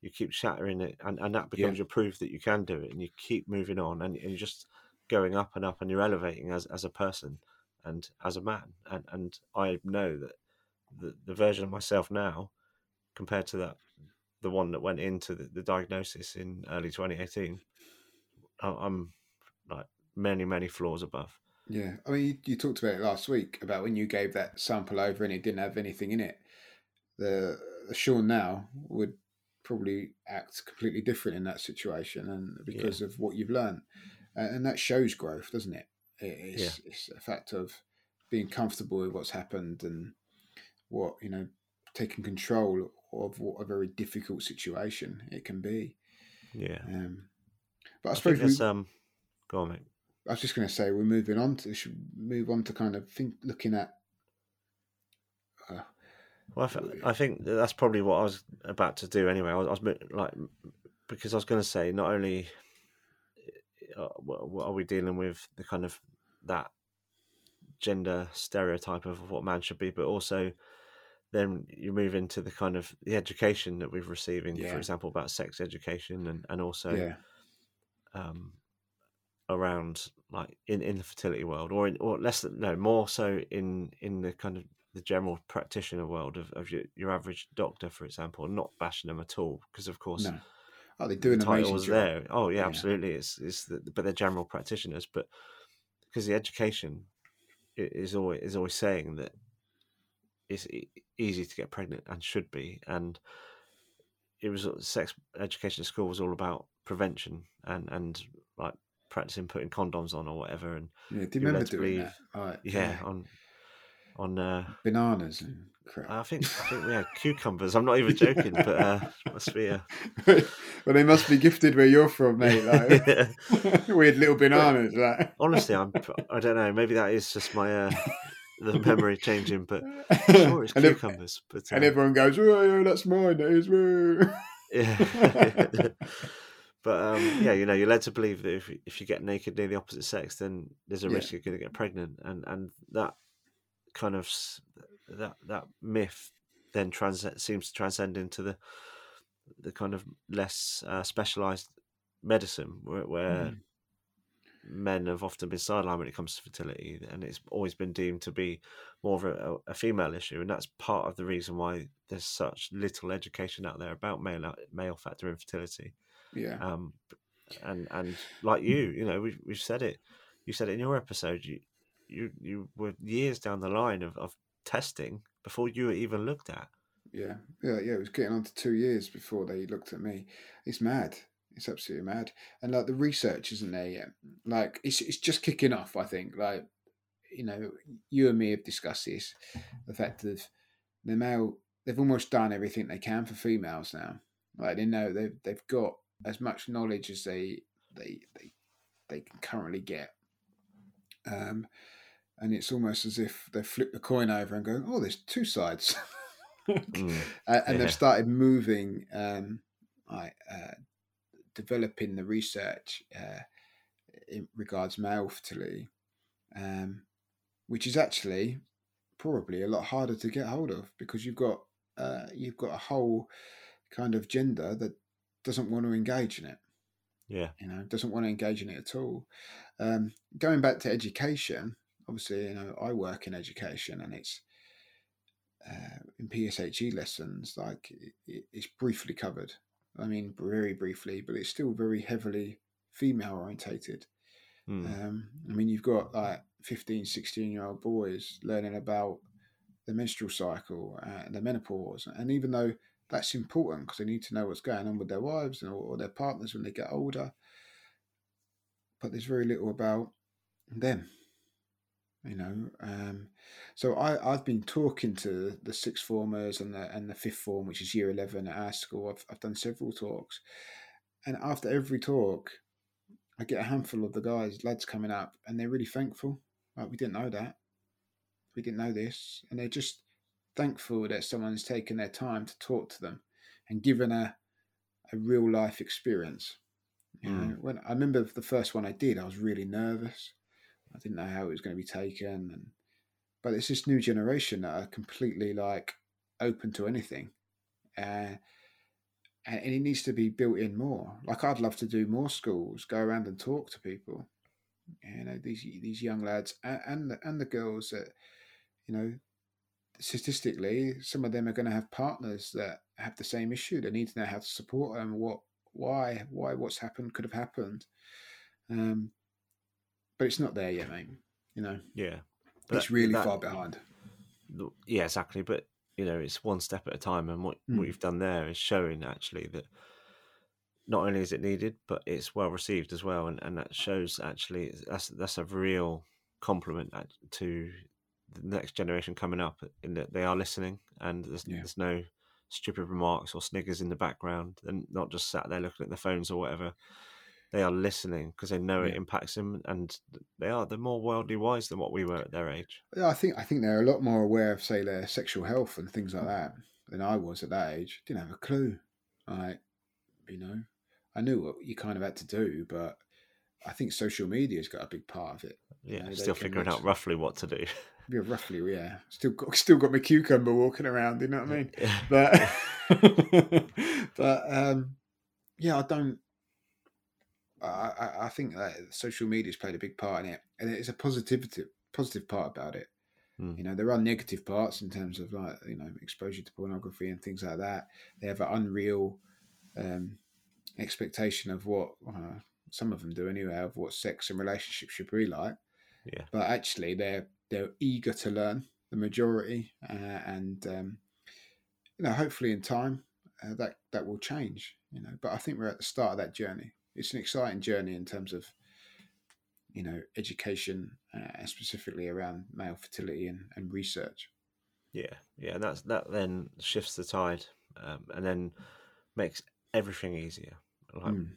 you keep shattering it and, and that becomes your proof that you can do it and you keep moving on and, and you're just going up and up and you're elevating as, as a person and as a man and, and i know that the, the version of myself now compared to that the one that went into the, the diagnosis in early 2018 I- i'm like many many floors above Yeah. I mean, you, you talked about it last week about when you gave that sample over and it didn't have anything in it. The, the Shaun now would probably act completely different in that situation and because of what you've learned. And that shows growth, doesn't it? it it's, it's a fact of being comfortable with what's happened and what, you know, taking control of what a very difficult situation it can be. yeah Um, but I, i, suppose we, um go on mate I was just going to say we're moving on to should move on to kind of think looking at uh, Well, I, th- I think that's probably what I was about to do anyway. I was, I was like, because I was going to say, not only uh, are we dealing with the kind of that gender stereotype of what man should be, but also then you move into the kind of the education that we're receiving, Yeah. for example, about sex education and, and also yeah um, around like in, in the fertility world or in or less than no more so in in the kind of the general practitioner world of, of your, your average doctor for example not bashing them at all because of course no. Oh they do an the title amazing there. Oh yeah, Yeah. absolutely it's it's the, but they're general practitioners but because the education is always is always saying that it's easy to get pregnant and should be and it was sex education at school was all about prevention and and like practicing putting condoms on or whatever and yeah do you remember doing believe- that right yeah on on uh bananas and crap I think I think we had cucumbers. I'm not even joking, but uh, must be a well they must be gifted where you're from mate like weird little bananas like honestly. I'm I don't know. Maybe that is just my uh, the memory changing, but sure it's and, cucumbers. But uh, and everyone goes oh yeah, that's mine that is woo." yeah. But um, yeah, you know, you're led to believe that if if you get naked near the opposite sex, then there's a Yeah. risk you're going to get pregnant, and and that kind of that that myth then trans seems to transcend into the the kind of less uh, specialized medicine where, where Mm. men have often been sidelined when it comes to fertility, and it's always been deemed to be more of a, a female issue, and that's part of the reason why there's such little education out there about male male factor infertility. Yeah. Um, and and like you, you know, we've we've said it. You said it in your episode. You you you were years down the line of, of testing before you were even looked at. Yeah, yeah, yeah. It was getting on to two years before they looked at me. It's mad. It's absolutely mad. And like the research isn't there yet. Like it's it's just kicking off. I think. Like you know, you and me have discussed this. The fact that the male they've almost done everything they can for females now. Like they know they've they've got as much knowledge as they they they they can currently get. Um, and it's almost as if they flip the coin over and go, "Oh, there's two sides," mm, and, yeah. they've started moving, um, like, uh, developing the research uh, in regards male fertility, um, which is actually probably a lot harder to get hold of because you've got uh, you've got a whole kind of gender that doesn't want to engage in it. Yeah, you know, doesn't want to engage in it at all. Um, going back to education, obviously, you know, I work in education, and it's uh, in PSHE lessons, like it, it's briefly covered. I mean, very briefly, but it's still very heavily female orientated. Mm. Um, I mean, you've got like 15, 16 year old boys learning about the menstrual cycle and the menopause. And even though that's important because they need to know what's going on with their wives or, or their partners when they get older, but there's very little about them you know um, so I, i've been talking to the sixth formers and the and the fifth form which is year 11 at our school. I've, I've done several talks and after every talk i get a handful of the guys lads coming up and they're really thankful. Like we didn't know that. We didn't know this and they're just thankful that someone's taken their time to talk to them and given a a real life experience you mm. know when i remember the first one i did i was really nervous I didn't know how it was going to be taken, and but it's this new generation that are completely like open to anything, uh, and it needs to be built in more. Like I'd love to do more schools, go around and talk to people, you know, these these young lads and and the, and the girls that, you know, statistically, some of them are going to have partners that have the same issue. They need to know how to support them. What, why, why, what's happened could have happened. Um, but it's not there yet, mate. You know. Yeah, it's really that, far behind. Yeah, exactly. But you know, it's one step at a time, and what mm. what you've done there is showing actually that not only is it needed, but it's well received as well, and and that shows actually that's that's a real compliment to the next generation coming up in that they are listening, and there's, yeah. there's no stupid remarks or sniggers in the background, and not just sat there looking at their phones or whatever they are listening because they know yeah. it impacts them, and they are they're more worldly wise than what we were at their age. Yeah, I think I think they're a lot more aware of say their sexual health and things like that than I was at that age. Didn't have a clue. i you know, I knew what you kind of had to do, but I think social media's got a big part of it. Yeah, you know, still figuring out roughly what to do. Yeah, roughly, yeah. Still got still got my cucumber walking around. You know what I mean? but but um, yeah, I don't. I, I think that social media has played a big part in it, and it's a positivity positive part about it. Mm. You know, there are negative parts in terms of like you know exposure to pornography and things like that. They have an unreal um, expectation of what uh, some of them do anyway of what sex and relationships should be like. Yeah. But actually, they're they're eager to learn. The majority, uh, and um, you know, hopefully in time uh, that that will change. You know, but I think we're at the start of that journey it's an exciting journey in terms of you know education uh, specifically around male fertility and, and research yeah yeah that's that then shifts the tide um, and then makes everything easier like mm.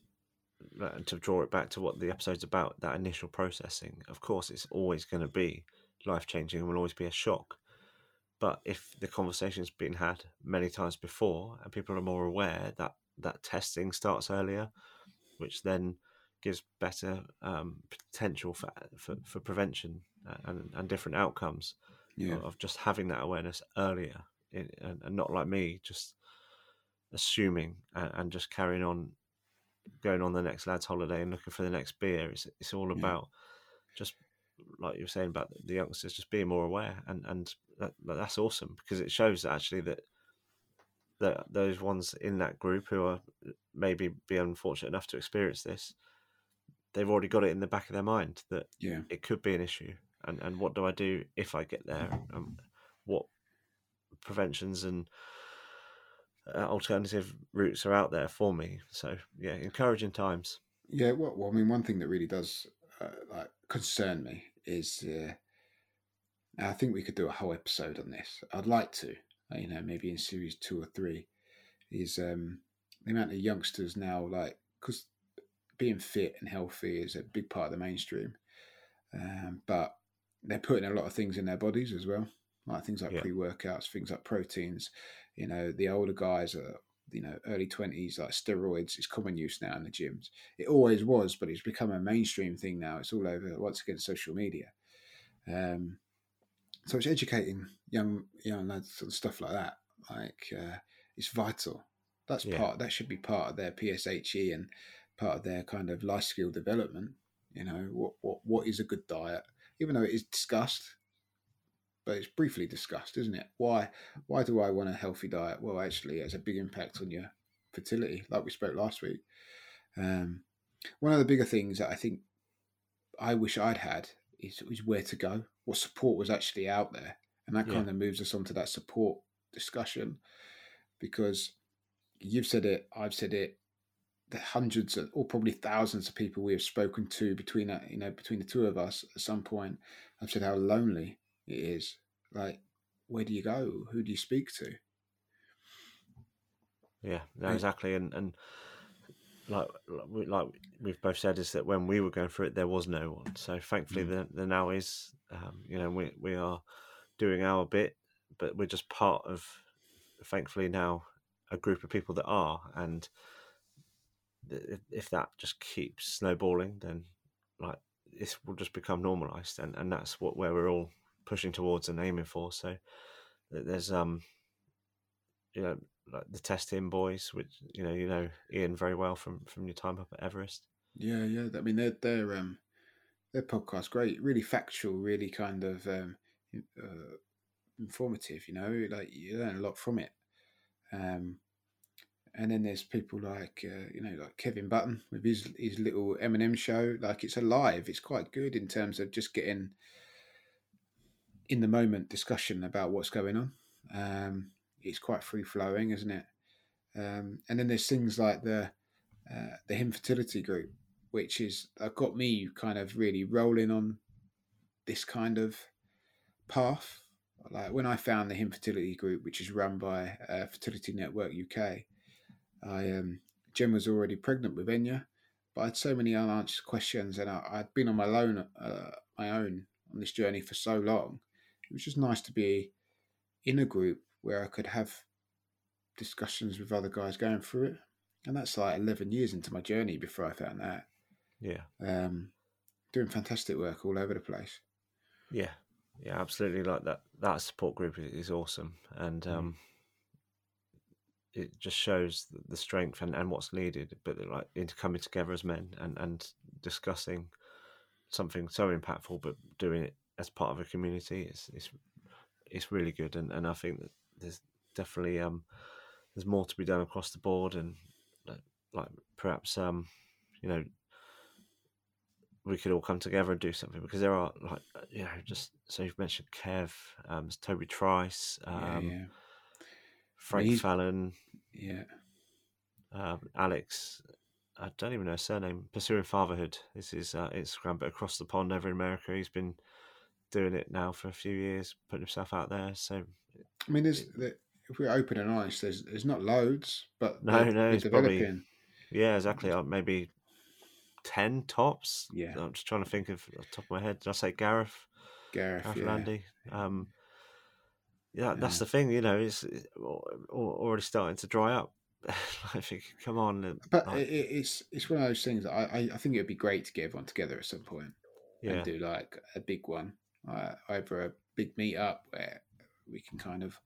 To draw it back to what the episode's about that initial processing of course it's always going to be life changing and will always be a shock but if the conversation's been had many times before and people are more aware that that testing starts earlier which then gives better um, potential for, for, for prevention uh, and, and different outcomes yeah. of just having that awareness earlier and, and not like me just assuming and, and, just carrying on going on the next lad's holiday and looking for the next beer. It's it's all Yeah. about just like you were saying about the youngsters just being more aware, and and that, that's awesome because it shows that actually that that those ones in that group who are maybe be unfortunate enough to experience this, they've already got it in the back of their mind that Yeah. it could be an issue, and and what do I do if I get there? Um, what preventions and uh, alternative routes are out there for me? So yeah, encouraging times. Yeah, well, well, I mean, one thing that really does uh, like concern me is, uh, I think we could do a whole episode on this. I'd like to, you know, maybe in series two or three, is um, the amount of youngsters now, like, because being fit and healthy is a big part of the mainstream, um, but they're putting a lot of things in their bodies as well, like things like Yeah. pre-workouts, things like proteins. You know, the older guys are, you know, early twenties, like steroids is common use now in the gyms it always was, but it's become a mainstream thing now. It's all over once again social media. Um, so it's educating young young lads and stuff like that. Like uh, it's vital. That's Yeah. part. That should be part of their PSHE and part of their kind of life skill development. You know what what what is a good diet, even though it is discussed, but it's briefly discussed, isn't it? Why why do I want a healthy diet? Well, actually, it has a big impact on your fertility, like we spoke last week. Um, one of the bigger things that I think I wish I'd had is, is where to go, what support was actually out there. And that Yeah. kind of moves us on to that support discussion because you've said it, I've said it, the hundreds of, or probably thousands of people we have spoken to between that, you know, between the two of us at some point, I've said how lonely it is. Like, where do you go? Who do you speak to? Yeah, no, exactly, and and like like we- like we've both said is that when we were going through it, there was no one. So thankfully, Mm. there, there now is. Um, you know, we we are doing our bit, but we're just part of. Thankfully, now a group of people that are, and if- if that just keeps snowballing, then like this will just become normalised, and and that's what where we're all pushing towards and aiming for. So there's um you know, like the test in boys, which you know, you know Ian very well from from your time up at Everest. Yeah, yeah. I mean, they're they're um, their podcast great, really factual, really kind of um, uh, informative. You know, like you learn a lot from it. Um, and then there's people like uh, you know, like Kevin Button with his his little Eminem show. Like it's alive. It's quite good in terms of just getting in the moment discussion about what's going on. Um, it's quite free flowing, isn't it? Um, and then there's things like the uh, the infertility group, which is uh, got me kind of really rolling on this kind of path. Like when I found the infertility group, which is run by uh, Fertility Network UK, I um, Jen was already pregnant with Enya, but I had so many unanswered questions, and I, I'd been on my own, uh, my own on this journey for so long. It was just nice to be in a group where I could have discussions with other guys going through it. And that's like 11 years into my journey before I found that. Yeah, Um, doing fantastic work all over the place. yeah, yeah, absolutely. Like that that support group is, awesome, and Mm. um, it just shows the- the strength and, and what's needed. But like into coming together as men and and discussing something so impactful, but doing it as part of a community, it's it's it's really good. And and I think that there's definitely um there's more to be done across the board, and like, like perhaps um you know we could all come together and do something because there are like uh, you know just so you've mentioned Kev, um, Toby Trice, Yeah, um, yeah, Frank he's- Fallon, yeah. um, Alex. I don't even know his surname. Pursuing Fatherhood. This is uh, Instagram, but across the pond over in America, he's been doing it now for a few years, putting himself out there. So I mean, there's, there, if we're open and honest, there's there's not loads, but No, no, it's probably- developing. yeah, exactly. Uh, maybe ten tops. Yeah. I'm just trying to think of off the top of my head. Did I say Gareth? Gareth, Gareth yeah. Landy. Um, yeah, that's the thing. You know, it's, it's al- al- already starting to dry up. I think, come on, But like, it, it- it's it's one of those things that I, I, I think it would be great to get everyone together at some point yeah, and do like a big one, uh, over a big meet up where we can kind of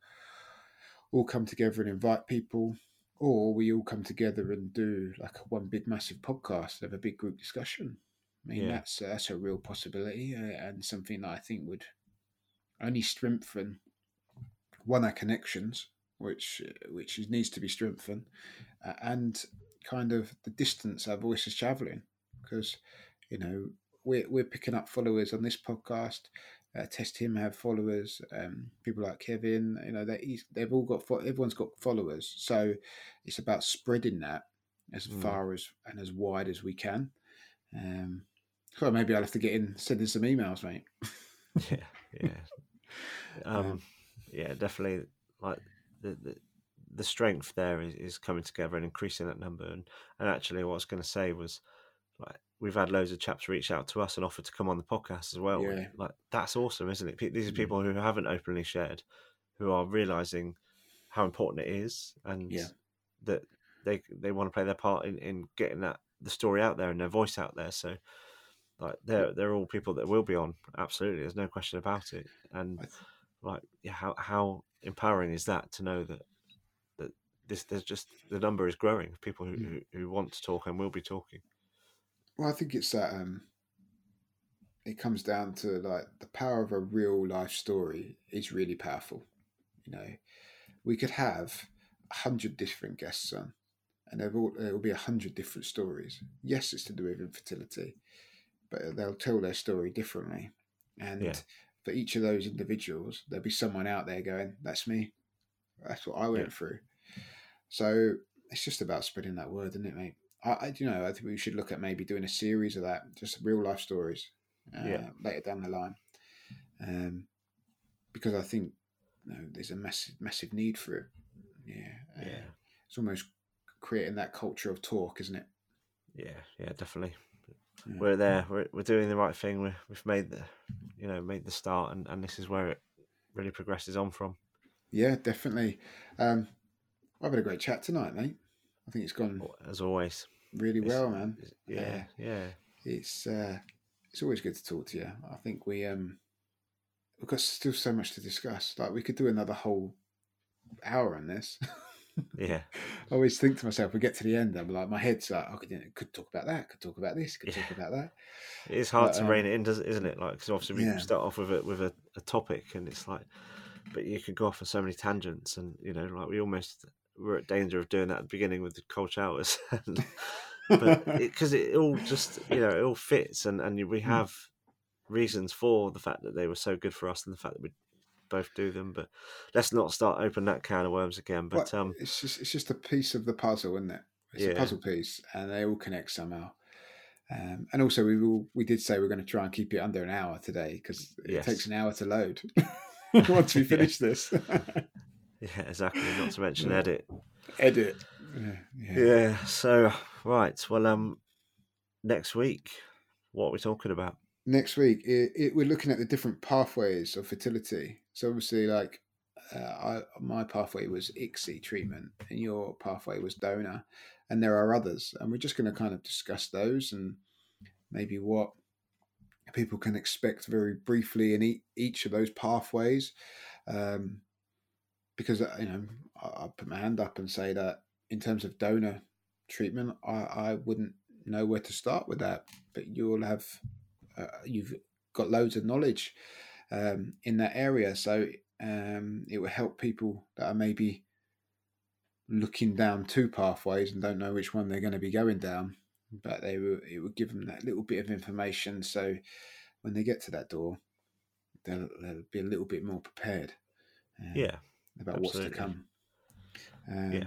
all come together and invite people, or we all come together and do like a one big massive podcast, have a big group discussion. I mean, Yeah. that's that's a real possibility uh, and something that I think would only strengthen one our connections, which which needs to be strengthened, uh, and kind of the distance our voice is traveling, because you know we're we're picking up followers on this podcast. Uh, Test him have followers. Um, people like Kevin, you know, they he's- they've all got fo- everyone's got followers. So it's about spreading that as Mm. far as and as wide as we can. Um, so maybe I'll have to get in sending some emails, mate. yeah, yeah, um, yeah, definitely. Like the the, the strength there is, is coming together and increasing that number. And and actually, what I was going to say was like we've had loads of chaps reach out to us and offer to come on the podcast as well. Yeah. Like that's awesome, isn't it? These are Mm. people who haven't openly shared, who are realizing how important it is, and Yeah. that they they want to play their part in, in getting that the story out there and their voice out there. So like they're they're all people that will be on. Absolutely, there's no question about it. And th- like, yeah, how how empowering is that to know that that this there's just the number is growing of people who, Mm. who who want to talk and will be talking. Well, I think it's that um, it comes down to like the power of a real life story is really powerful. You know, we could have a hundred different guests on, and there will there will be a hundred different stories. Yes, it's to do with infertility, but they'll tell their story differently, and Yeah. for each of those individuals, there'll be someone out there going, "That's me. That's what I went Yeah. through." So it's just about spreading that word, isn't it, mate? I, I you know I think we should look at maybe doing a series of that, just real life stories, uh, Yeah. later down the line, um, because I think you know, there's a massive massive need for it. Yeah, uh, Yeah, it's almost creating that culture of talk, isn't it? yeah, yeah, definitely. Yeah. We're there. We're we're doing the right thing. We we've made the you know made the start, and and this is where it really progresses on from. Yeah, definitely. Um, I've had a great chat tonight, mate. I think it's gone As always. really It's- well, man. Yeah, yeah, It's uh, it's always good to talk to you. I think we um we've got still so much to discuss. Like we could do another whole hour on this. yeah, I always think to myself, we get to the end, I'm like, my head's like, I could, could talk about that, could talk about this, could talk about that. It is hard But, to um, rein it in, isn't it? Like, because obviously we Yeah. start off with a with a, a topic, and it's like, but you could go off on so many tangents, and you know, like we almost were at danger of doing that at the beginning with the cold showers, but because it, all just you know it all fits, and and we Mm. have reasons for the fact that they were so good for us, and the fact that we both do them. But let's not start open that can of worms again. But Well, um, it's just it's just a piece of the puzzle, isn't it? It's a puzzle piece, and they all connect somehow. Um, and also, we will, we did say we're going to try and keep it under an hour today because it Yes. takes an hour to load. Once we finish this, yeah, exactly. Not to mention Yeah. edit. edit. Yeah, yeah. Yeah. So right. Well, um, next week, what are we talking about? next week it, it, we're looking at the different pathways of fertility so obviously like uh, I, my pathway was ICSI treatment and your pathway was donor and there are others and we're just going to kind of discuss those and maybe what people can expect very briefly in e- each of those pathways um, because uh, you know I, I put my hand up and say that in terms of donor treatment I, I wouldn't know where to start with that but you'll have uh, you've got loads of knowledge um, in that area, so um, it will help people that are maybe looking down two pathways and don't know which one they're going to be going down. But they will, it will give them that little bit of information, so when they get to that door, they'll, they'll be a little bit more prepared. um, Yeah. About what's to come. Um, Yeah,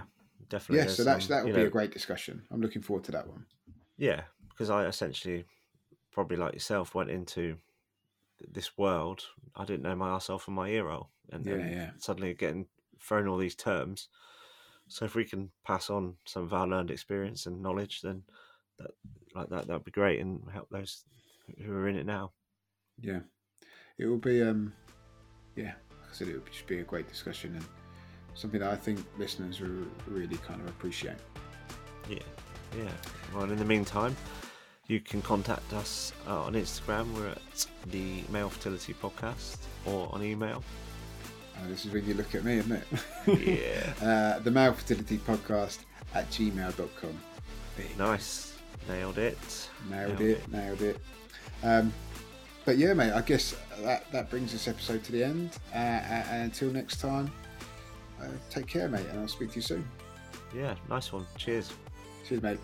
Definitely. yeah. So um, that will be know, a great discussion. I'm looking forward to that one. Yeah, because I essentially, probably like yourself, went into this world. I didn't know my arsehole from my ear roll, and, Yeah, and yeah. suddenly getting thrown all these terms. So if we can pass on some of our learned experience and knowledge, then that like that that would be great and help those who are in it now. Yeah, it will be. Um, yeah, said, it will just be a great discussion and something that I think listeners will really kind of appreciate. Yeah, yeah. Well, in the meantime, you can contact us uh, on Instagram. We're at the Male Fertility Podcast, or on email. Oh, this is when you look at me, isn't it? Yeah. uh, the Male Fertility Podcast at gmail.com. nice. Nailed it. Nailed it, nailed it. Um, but yeah, mate, I guess that, that brings this episode to the end. Uh, and until next time, uh, take care, mate, and I'll speak to you soon. Yeah, nice one. Cheers. Cheers, mate.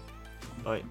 Bye.